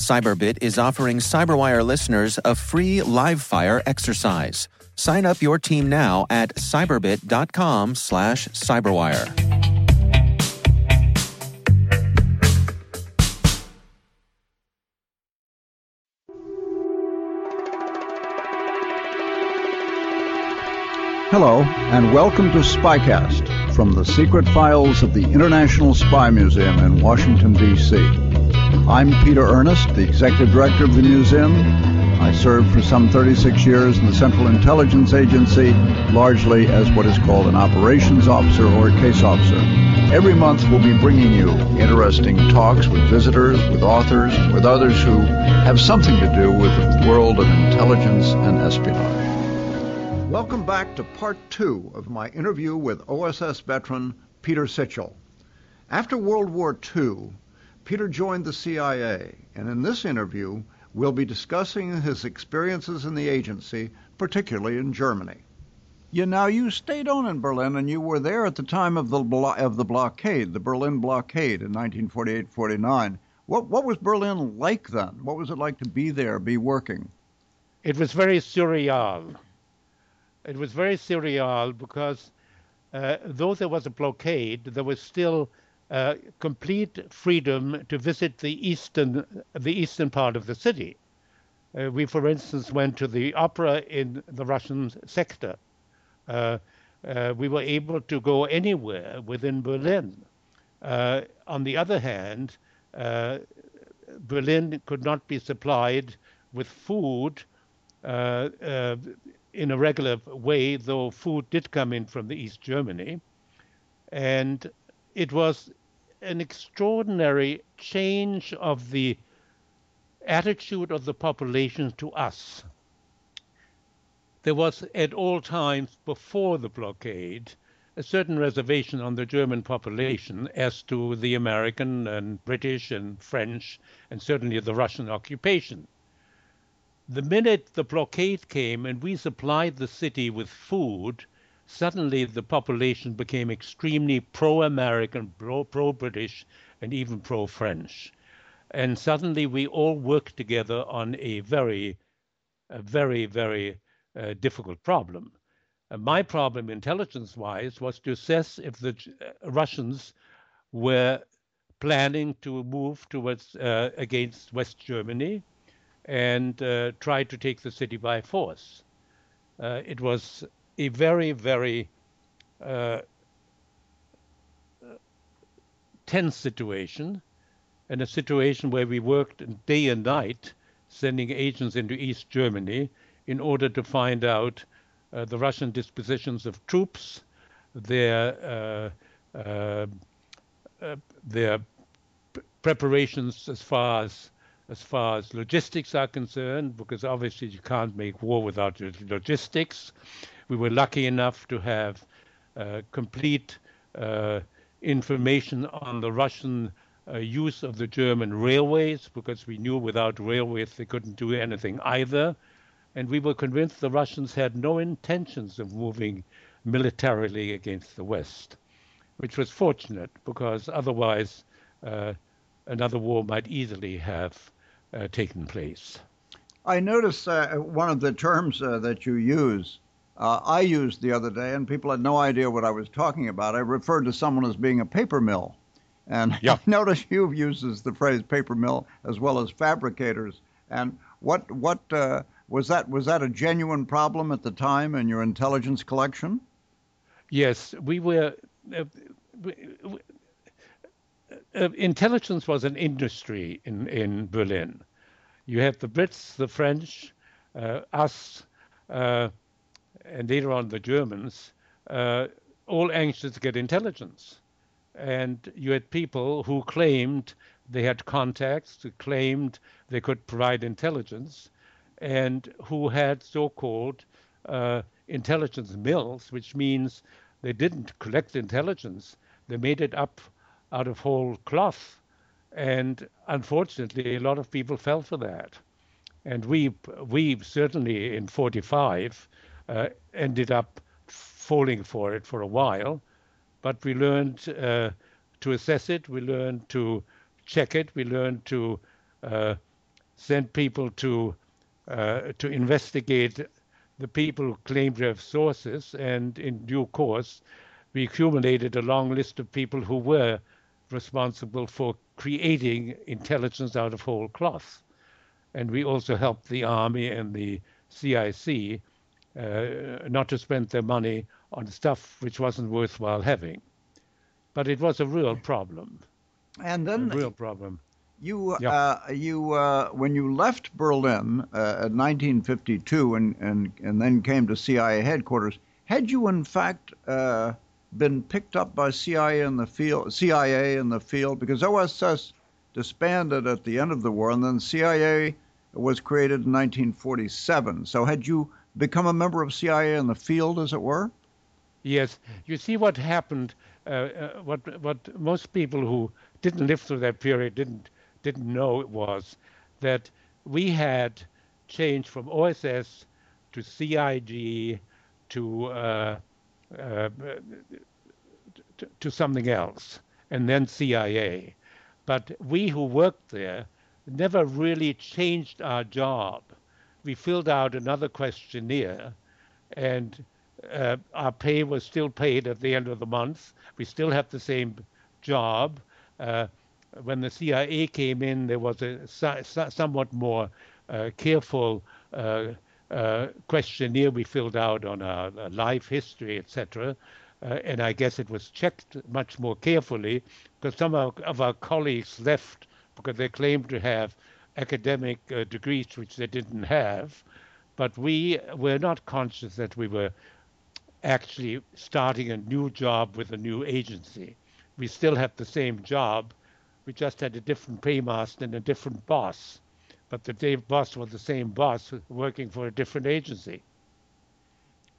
Cyberbit is offering Cyberwire listeners a free live fire exercise. Sign up your team now at cyberbit.com slash cyberwire. Hello, and welcome to Spycast from the secret files of the International Spy Museum in Washington, D.C. I'm Peter Earnest, the executive director of the museum. I served for some 36 years in the Central Intelligence Agency, largely as what is called an operations officer or a case officer. Every month, we'll be bringing you interesting talks with visitors, with authors, with others who have something to do with the world of intelligence and espionage. Welcome back to part two of my interview with OSS veteran Peter Sichel. After World War II, Peter joined the CIA, and in this interview, we'll be discussing his experiences in the agency, particularly in Germany. You now you stayed on in Berlin, and you were there at the time of the blo- of the blockade, the Berlin blockade in 1948-49. What what was Berlin like then? What was it like to be there, be working? It was very surreal. It was very surreal because uh, though there was a blockade, there was still uh, complete freedom to visit the eastern the eastern part of the city. Uh, we, for instance, went to the opera in the Russian sector. Uh, uh, we were able to go anywhere within Berlin. Uh, on the other hand, Berlin could not be supplied with food in a regular way, though food did come in from the East Germany. And it was an extraordinary change of the attitude of the population to us. There was at all times before the blockade a certain reservation on the German population as to the American and British and French and certainly the Russian occupation the minute the blockade came and we supplied the city with food, suddenly the population became extremely pro American, pro British, and even pro French. And suddenly we all worked together on a very, a very, very uh, difficult problem. Uh, my problem, intelligence wise, was to assess if the uh, Russians were planning to move towards uh, against West Germany and uh, tried to take the city by force. It was a very, very uh, tense situation and a situation where we worked day and night sending agents into East Germany in order to find out uh, the Russian dispositions of troops, their uh, uh, their preparations as far as as far as logistics are concerned, because obviously you can't make war without logistics. We were lucky enough to have uh, complete uh, information on the Russian uh, use of the German railways, because we knew without railways they couldn't do anything either. And we were convinced the Russians had no intentions of moving militarily against the West, which was fortunate because otherwise uh, another war might easily have uh, taken place. I noticed uh, one of the terms that you use. Uh, I used the other day, and people had no idea what I was talking about. I referred to someone as being a paper mill, and I noticed you uses the phrase paper mill as well as fabricators. And what what uh, was that? Was that a genuine problem at the time in your intelligence collection? Yes, we were. Uh, we, uh, intelligence was an industry in, in Berlin. You had the Brits, the French, uh, us, uh, and later on the Germans, uh, all anxious to get intelligence. And you had people who claimed they had contacts, who claimed they could provide intelligence, and who had so called uh, intelligence mills, which means they didn't collect intelligence, they made it up out of whole cloth. And unfortunately, a lot of people fell for that. And we, we certainly in 45 uh, ended up falling for it for a while, but we learned uh, to assess it, we learned to check it, we learned to uh, send people to uh, to investigate the people who claim to have sources, and in due course, we accumulated a long list of people who were responsible for creating intelligence out of whole cloth. And we also helped the army and the CIC uh, not to spend their money on stuff which wasn't worthwhile having. But it was a real problem. And then a real problem. You, yeah. uh, you, uh, when you left Berlin uh, in 1952 and, and, and then came to CIA headquarters, had you in fact uh, been picked up by CIA in the field, CIA in the field, because OSS disbanded at the end of the war, and then CIA was created in 1947. So had you become a member of CIA in the field, as it were? Yes. You see what happened. Uh, uh, what what most people who didn't live through that period didn't didn't know it was that we had changed from OSS to CIG to uh, uh, to, to something else, and then CIA. But we who worked there never really changed our job. We filled out another questionnaire, and uh, our pay was still paid at the end of the month. We still have the same job. Uh, when the CIA came in, there was a somewhat more uh, careful uh, uh, questionnaire we filled out on our life history, etc. Uh, and I guess it was checked much more carefully because some of, of our colleagues left because they claimed to have academic uh, degrees which they didn't have. But we were not conscious that we were actually starting a new job with a new agency. We still have the same job, we just had a different paymaster and a different boss. But the boss was the same boss working for a different agency.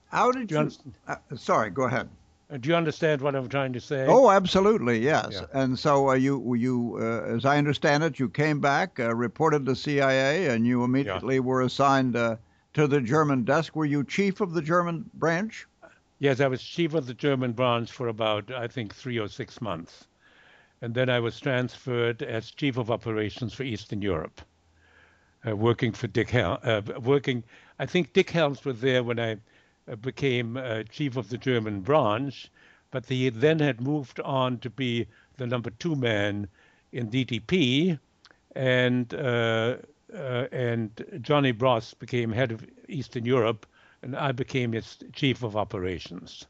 How did you? you uh, sorry, go ahead. Uh, do you understand what I'm trying to say? Oh, absolutely, yes. Yeah. And so uh, you, you, uh, as I understand it, you came back, uh, reported to CIA, and you immediately yeah. were assigned uh, to the German desk. Were you chief of the German branch? Yes, I was chief of the German branch for about, I think, three or six months and then I was transferred as chief of operations for Eastern Europe, uh, working for Dick Helm. Uh, working, I think Dick Helms was there when I became uh, chief of the German branch, but he then had moved on to be the number two man in DDP, and uh, uh, and Johnny Bross became head of Eastern Europe, and I became his chief of operations.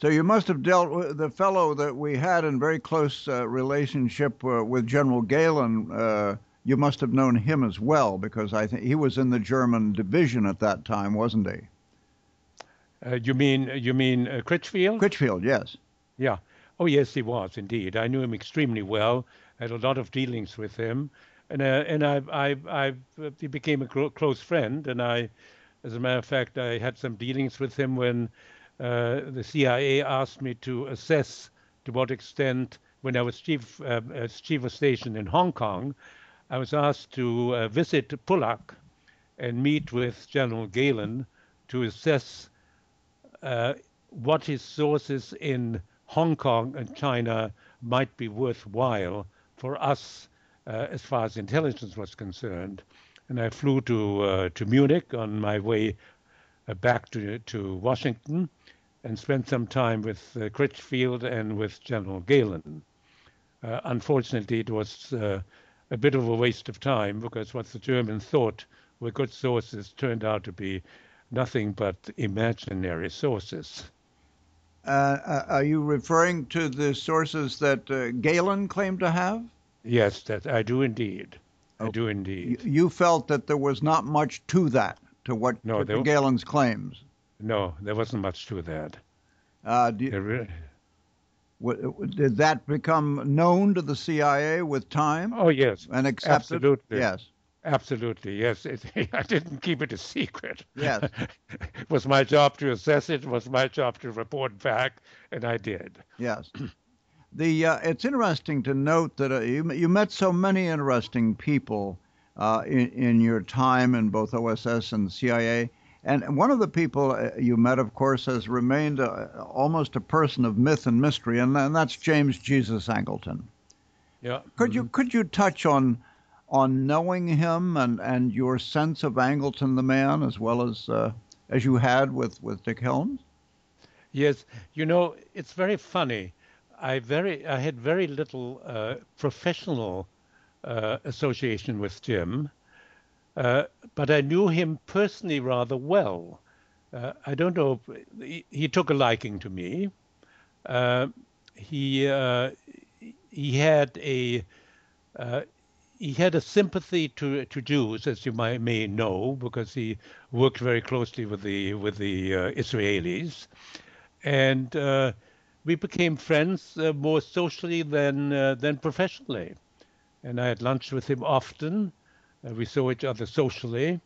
So you must have dealt with the fellow that we had in very close uh, relationship uh, with General Gehlen Uh, you must have known him as well because I think he was in the German division at that time, wasn't he? Uh, you mean you mean uh, Critchfield? Critchfield, yes. Yeah. Oh yes, he was indeed. I knew him extremely well. Had a lot of dealings with him, and uh, and I I I he became a close friend. And I, as a matter of fact, I had some dealings with him when uh, the CIA asked me to assess to what extent, when I was chief, uh, as chief of station in Hong Kong, I was asked to uh, visit Pullach and meet with General Gehlen to assess uh, what his sources in Hong Kong and China might be worthwhile for us uh, as far as intelligence was concerned. And I flew to uh, to Munich on my way uh, back to to Washington, and spent some time with uh, Critchfield and with General Gehlen. Uh, unfortunately, it was uh, a bit of a waste of time because what the Germans thought were good sources turned out to be nothing but imaginary sources. Uh, uh, are you referring to the sources that uh, Gehlen claimed to have? Yes, that I do indeed. I do indeed. you felt that there was not much to that, to what No, to Gehlen's claims. No, there wasn't much to that. Uh, do you- There re- w- w- did that become known to the CIA with time oh yes, and accepted? absolutely. Yes. Absolutely. Yes, it, I didn't keep it a secret. Yes. it was my job to assess it. It was my job to report back, and I did. Yes. The uh, it's interesting to note that uh, you you met so many interesting people uh, in in your time in both OSS and CIA, and one of the people uh, you met, of course, has remained uh, almost a person of myth and mystery, and, and that's James Jesus Angleton. Yeah. Could you could you touch on on knowing him and, and your sense of Angleton the man as well as uh, as you had with, with Dick Helms? Yes, you know, it's very funny. I very I had very little uh, professional uh, association with Jim, uh, but I knew him personally rather well. Uh, I don't know. He, he took a liking to me. Uh, he he had a he had a sympathy to to Jews, as you might, may know, because he worked very closely with the with the uh, Israelis, and uh, we became friends uh, more socially than uh, than professionally. And I had lunch with him often. Uh, we saw each other socially.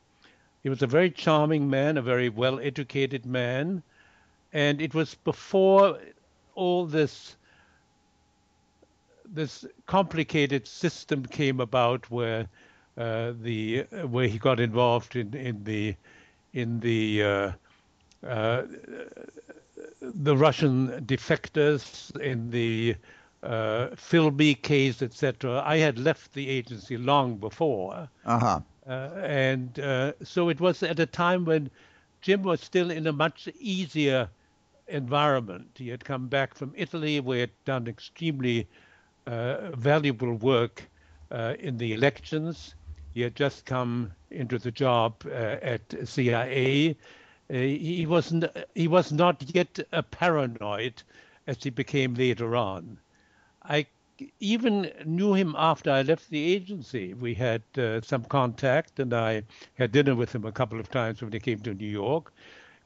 He was a very charming man, a very well-educated man, and it was before all this this complicated system came about where uh, the where he got involved in in the in the uh, uh, the Russian defectors in the uh, Philby case, etc. I had left the agency long before, Uh huh. uh, and uh, so it was at a time when Jim was still in a much easier environment. He had come back from Italy, where he had done extremely valuable work uh, in the elections. He had just come into the job uh, at CIA. Uh, he wasn't. He was not yet a paranoid, as he became later on. I even knew him after I left the agency. We had uh, some contact, and I had dinner with him a couple of times when he came to New York.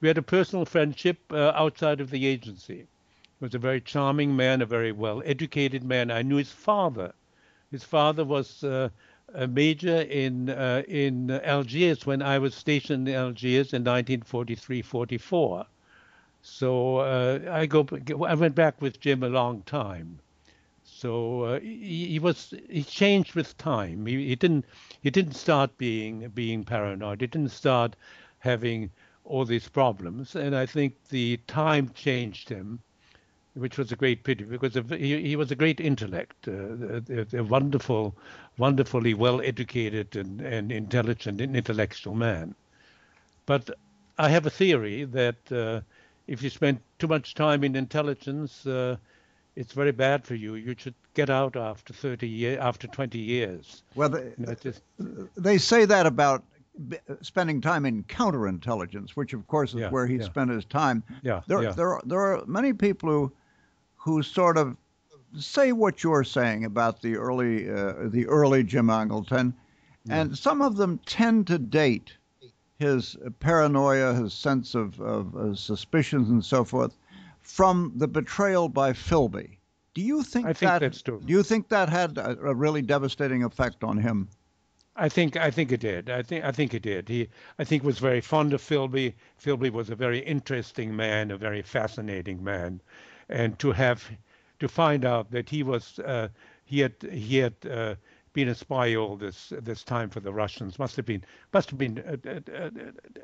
We had a personal friendship uh, outside of the agency. Was a very charming man, a very well-educated man. I knew his father. His father was uh, a major in uh, in Algiers when I was stationed in Algiers in 1943-44. So uh, I go. I went back with Jim a long time. So uh, he, he was he changed with time. He, he didn't he didn't start being being paranoid. He didn't start having all these problems. And I think the time changed him, which was a great pity because he, he was a great intellect, uh, a, a wonderful, wonderfully well educated and, and intelligent and intellectual man. But I have a theory that uh, if you spend too much time in intelligence, uh, it's very bad for you. You should get out after 30 years, after 20 years. Well, they, You know, just, they say that about b- spending time in counterintelligence, which of course is Yeah, where he yeah. spent his time. Yeah, There, yeah. there, are, there are many people who, who sort of say what you're saying about the early, uh, the early Jim Angleton, and some of them tend to date his paranoia, his sense of, of uh, suspicions, and so forth, from the betrayal by Philby. Do you think I think that? that's true. Do you think that had a, a really devastating effect on him? I think I think it did. I think I think it did. He I think was very fond of Philby. Philby was a very interesting man, a very fascinating man, and to have to find out that he was uh, he had he had uh, been a spy all this this time for the Russians must have been must have been a,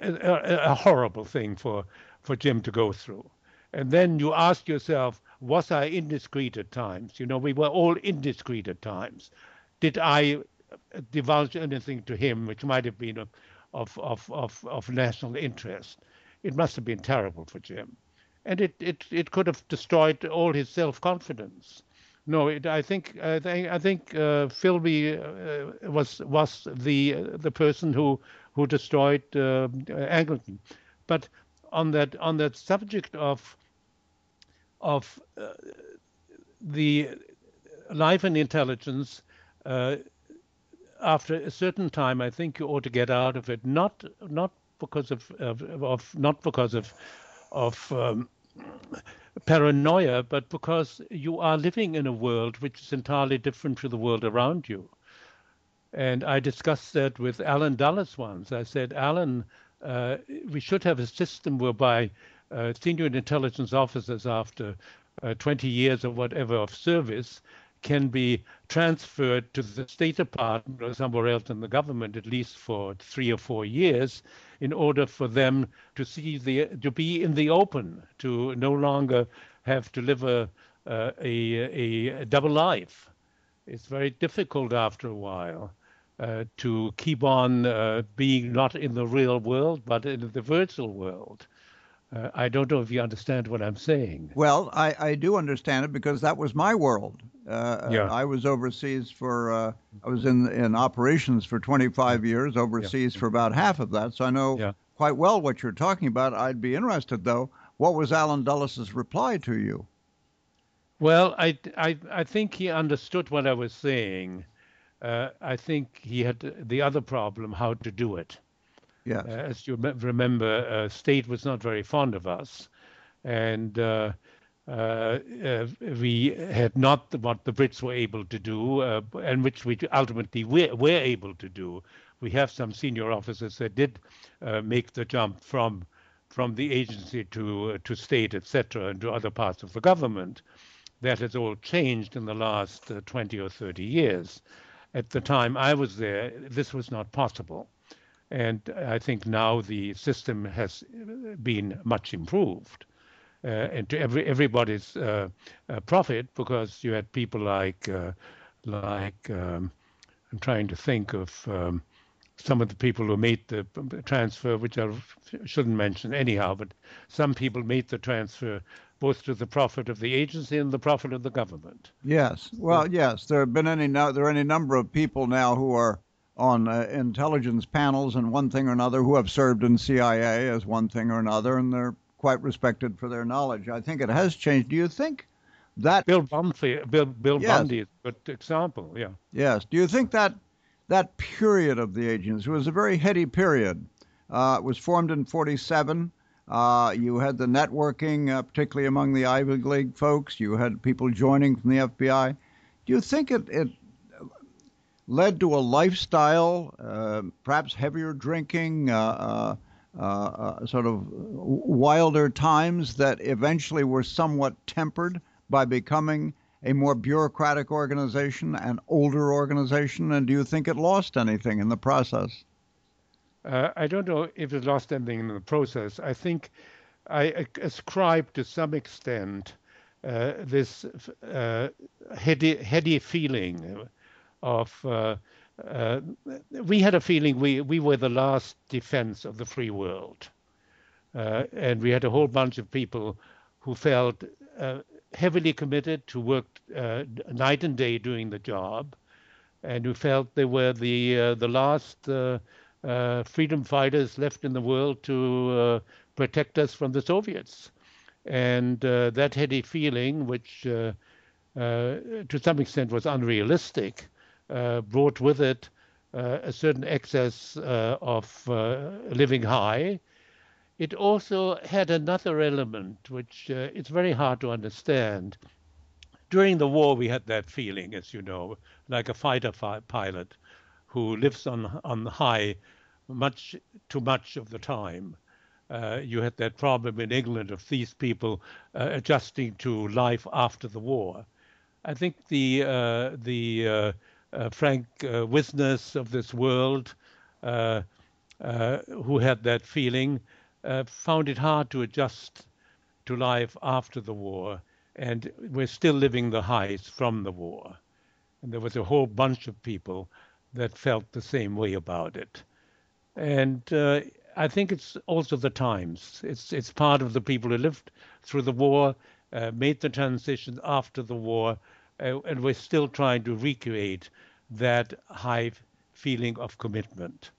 a, a, a horrible thing for for Jim to go through. And then you ask yourself, was I indiscreet at times? You know, we were all indiscreet at times. Did I divulge anything to him which might have been of, of, of, of, of national interest? It must have been terrible for Jim. And it, it, it could have destroyed all his self confidence. No, it, I think I think I think uh, Philby uh, was was the the person who who destroyed uh, Angleton. But on that on that subject of of uh, the life and intelligence. Uh, after a certain time, I think you ought to get out of it. Not not because of of, of not because of of um, paranoia, but because you are living in a world which is entirely different to the world around you. And I discussed that with Allen Dulles once. I said, Alan, uh, we should have a system whereby uh, senior intelligence officers, after uh, 20 years or whatever of service, can be transferred to the State Department or somewhere else in the government, at least for three or four years, in order for them to see the to be in the open, to no longer have to live a uh, a, a, double life. It's very difficult after a while uh, to keep on uh, being not in the real world but in the virtual world. Uh, I don't know if you understand what I'm saying. Well, I, I do understand it because that was my world. Uh, yeah. I was overseas for uh, I was in in operations for 25 years, overseas yeah. for about half of that, so I know yeah. quite well what you're talking about. I'd be interested though. What was Allen Dulles's reply to you? Well, I, I, I think he understood what I was saying. Uh, I think he had the other problem how to do it. Yes. Uh, as you remember, uh, State was not very fond of us, and uh, uh, uh, we had not what the Brits were able to do, uh, and which we ultimately were, were, able to do. We have some senior officers that did make the jump from from the agency to to state, etc., and to other parts of the government. That has all changed in the last 20 or 30 years. At the time I was there, this was not possible. And I think now the system has been much improved uh, and to every everybody's uh, uh, profit because you had people like like um, I'm trying to think of um, some of the people who made the transfer, which I shouldn't mention anyhow, but some people made the transfer both to the profit of the agency and the profit of the government. Yes. Well, yes. There have been any there are any number of people now who are on uh, intelligence panels and one thing or another who have served in CIA as one thing or another, and they're quite respected for their knowledge. I think it has changed. Do you think that Bill Bundy, Bill, Bill yes. Bundy is a good example? Yeah. Yes. Do you think that that period of the agency was a very heady period? Uh, it was formed in '47. Uh, you had the networking, uh, particularly among the Ivy League folks. You had people joining from the FBI. Do you think it, it led to a lifestyle, uh, perhaps heavier drinking, uh, uh, uh, sort of wilder times that eventually were somewhat tempered by becoming a more bureaucratic organization, an older organization, and do you think it lost anything in the process? Uh, I don't know if it lost anything in the process. I think I ascribe to some extent uh, this heady, heady feeling of uh, uh, we had a feeling we, we were the last defense of the free world. Uh, and we had a whole bunch of people who felt uh, heavily committed to work uh, night and day doing the job, and who felt they were the uh, the last freedom fighters left in the world to protect us from the Soviets. And that heady feeling, which to some extent was unrealistic, brought with it uh, a certain excess uh, of living high. It also had another element which it's very hard to understand. During the war, we had that feeling, as you know, like a fighter fi- pilot who lives on on high much too much of the time. Uh, you had that problem in England of these people uh, adjusting to life after the war. I think the uh, the uh, Frank uh, of this world, uh, who had that feeling, found it hard to adjust to life after the war, and we're still living the highs from the war. And there was a whole bunch of people that felt the same way about it. And uh, I think it's also the times. It's it's part of the people who lived through the war, uh, made the transition after the war, uh, and we're still trying to recreate that high feeling of commitment.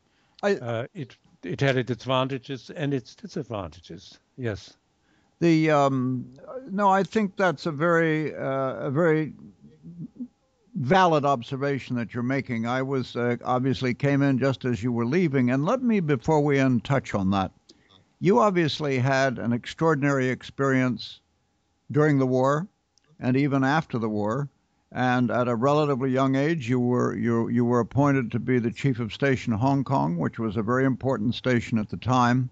I, uh, it it had its advantages and its disadvantages. Yes. The um, no, I think that's a very uh, a very valid observation that you're making. I was uh, obviously came in just as you were leaving, and let me before we end touch on that. You obviously had an extraordinary experience during the war, and even after the war. And at a relatively young age, you were you you were appointed to be the chief of station Hong Kong, which was a very important station at the time.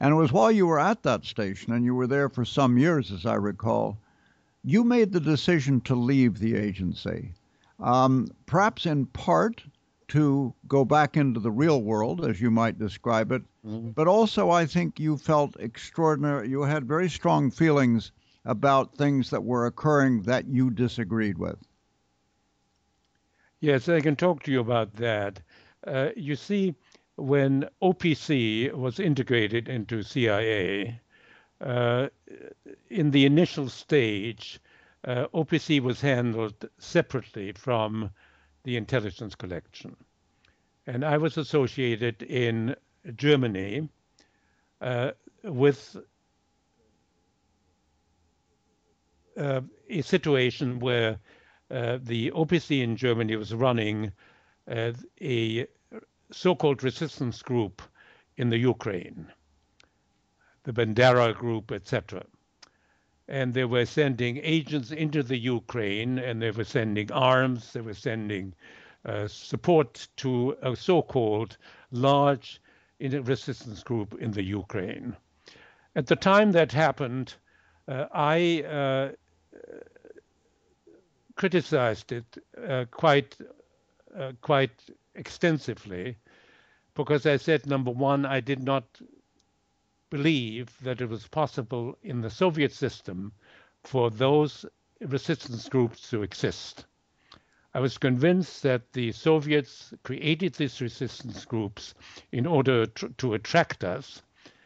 And it was while you were at that station, and you were there for some years, as I recall, you made the decision to leave the agency. Um, perhaps in part to go back into the real world, as you might describe it, mm-hmm. but also I think you felt extraordinary. You had very strong feelings about things that were occurring that you disagreed with. Yes, I can talk to you about that. Uh, you see, when OPC was integrated into CIA, uh, in the initial stage, uh, OPC was handled separately from the intelligence collection. And I was associated in Germany uh, with uh, a situation where uh, the OPC in Germany was running uh, a so-called resistance group in the Ukraine, the Bandera group, etc. And they were sending agents into the Ukraine, and they were sending arms, they were sending uh, support to a so-called large resistance group in the Ukraine. At the time that happened, I uh, criticized it uh, quite uh, quite extensively because I said, number one, I did not believe that it was possible in the Soviet system for those resistance groups to exist. I was convinced that the Soviets created these resistance groups in order to, to attract us,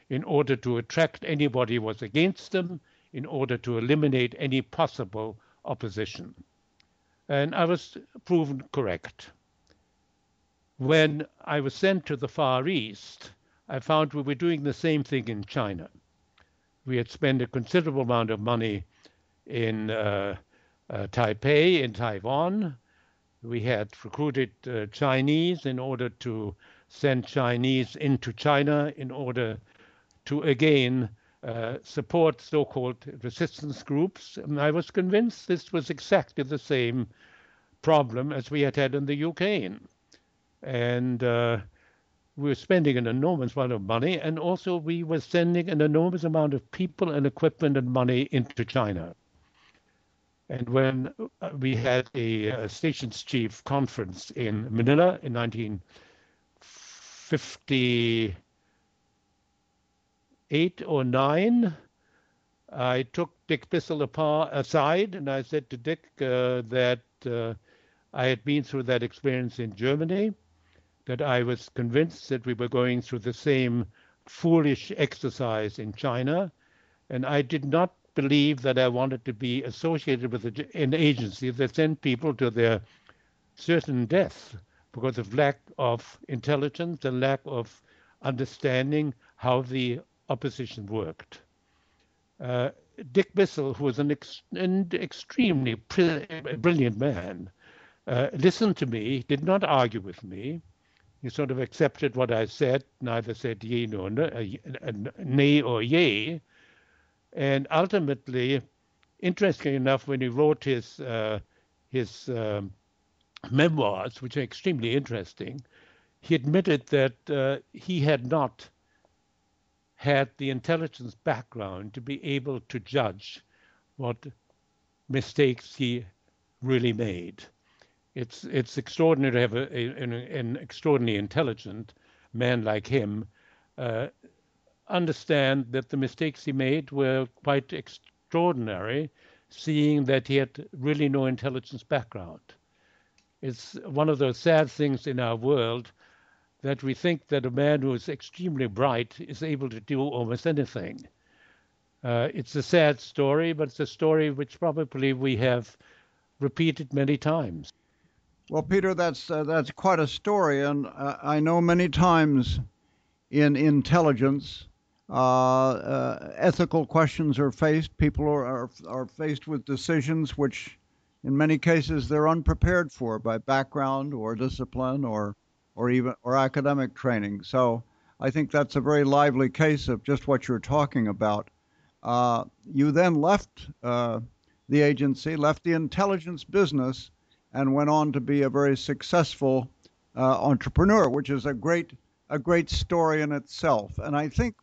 in order to attract anybody who was against them, in order to eliminate any possible opposition. And I was proven correct. When I was sent to the Far East, I found we were doing the same thing in China. We had spent a considerable amount of money in uh, uh, Taipei, in Taiwan. We had recruited uh, Chinese in order to send Chinese into China in order to again uh, support so-called resistance groups. And I was convinced this was exactly the same problem as we had had in the Ukraine and uh, we were spending an enormous amount of money, and also we were sending an enormous amount of people and equipment and money into China. And when uh, we had a, a stations chief conference in Manila in 1958 or 9, I took Dick Bissell aside and I said to Dick uh, that uh, I had been through that experience in Germany that I was convinced that we were going through the same foolish exercise in China, and I did not believe that I wanted to be associated with an agency that sent people to their certain death because of lack of intelligence and lack of understanding how the opposition worked. Uh, Dick Bissell, who was an, ex- an extremely brilliant man, uh, listened to me, did not argue with me, he sort of accepted what I said, neither said yea nor no, uh, nay or yea. And ultimately, interestingly enough, when he wrote his uh, his um, memoirs, which are extremely interesting, he admitted that uh, he had not had the intelligence background to be able to judge what mistakes he really made it's it's extraordinary to have a, a, an, an, extraordinarily intelligent man like him uh, understand that the mistakes he made were quite extraordinary, seeing that he had really no intelligence background. It's one of those sad things in our world that we think that a man who is extremely bright is able to do almost anything. Uh, it's a sad story, but it's a story which probably we have repeated many times. Well, Peter, that's uh, that's quite a story, and uh, I know many times in intelligence uh, uh, ethical questions are faced. People are, are, are faced with decisions which, in many cases, they're unprepared for by background or discipline or or even or academic training. So I think that's a very lively case of just what you're talking about. Uh, you then left uh, the agency, left the intelligence business, and went on to be a very successful uh, entrepreneur, which is a great a great story in itself. And I think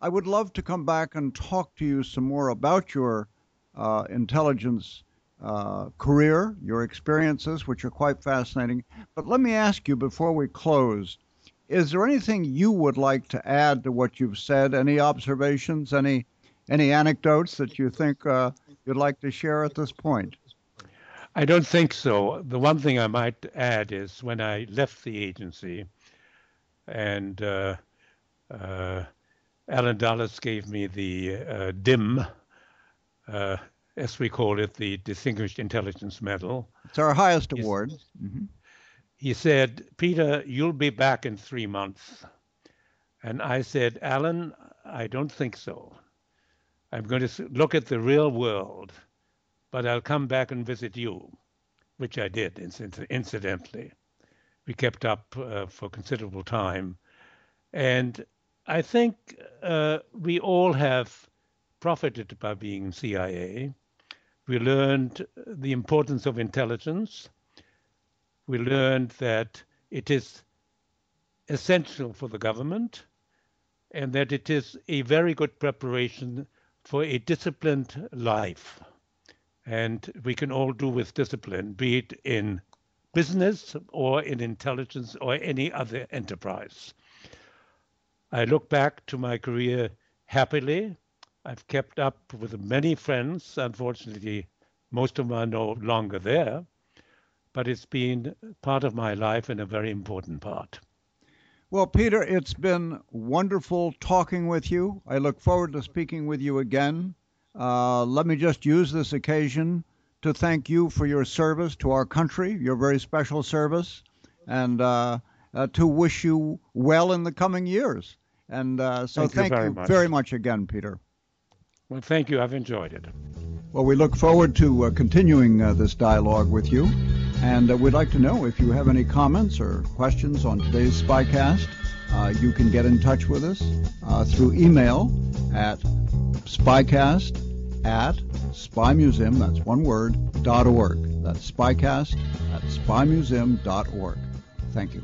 I would love to come back and talk to you some more about your uh, intelligence uh, career, your experiences, which are quite fascinating. But let me ask you before we close is there anything you would like to add to what you've said? Any observations, any, any anecdotes that you think uh, you'd like to share at this point? I don't think so. The one thing I might add is when I left the agency and uh, uh, Allen Dulles gave me the uh, DIM, uh, as we call it, the Distinguished Intelligence Medal. It's our highest award. Mm-hmm. He said, Peter, you'll be back in three months. And I said, Allen, I don't think so. I'm going to look at the real world, but I'll come back and visit you, which I did, incidentally. We kept up uh, for considerable time. And I think uh, we all have profited by being CIA. We learned the importance of intelligence. We learned that it is essential for the government and that it is a very good preparation for a disciplined life. And we can all do with discipline, be it in business or in intelligence or any other enterprise. I look back to my career happily. I've kept up with many friends. Unfortunately, most of them are no longer there, but it's been part of my life and a very important part. Well, Peter, it's been wonderful talking with you. I look forward to speaking with you again. Uh, let me just use this occasion to thank you for your service to our country, your very special service, and uh, uh, to wish you well in the coming years. And uh, so thank, thank you, very, you much. very, much. again, Peter. Well, thank you. I've enjoyed it. Well, we look forward to uh, continuing uh, this dialogue with you. And uh, we'd like to know if you have any comments or questions on today's Spycast. Uh, you can get in touch with us through email at spycast at spymuseum, that's one word, dot org. That's spycast at spymuseum.org. Thank you.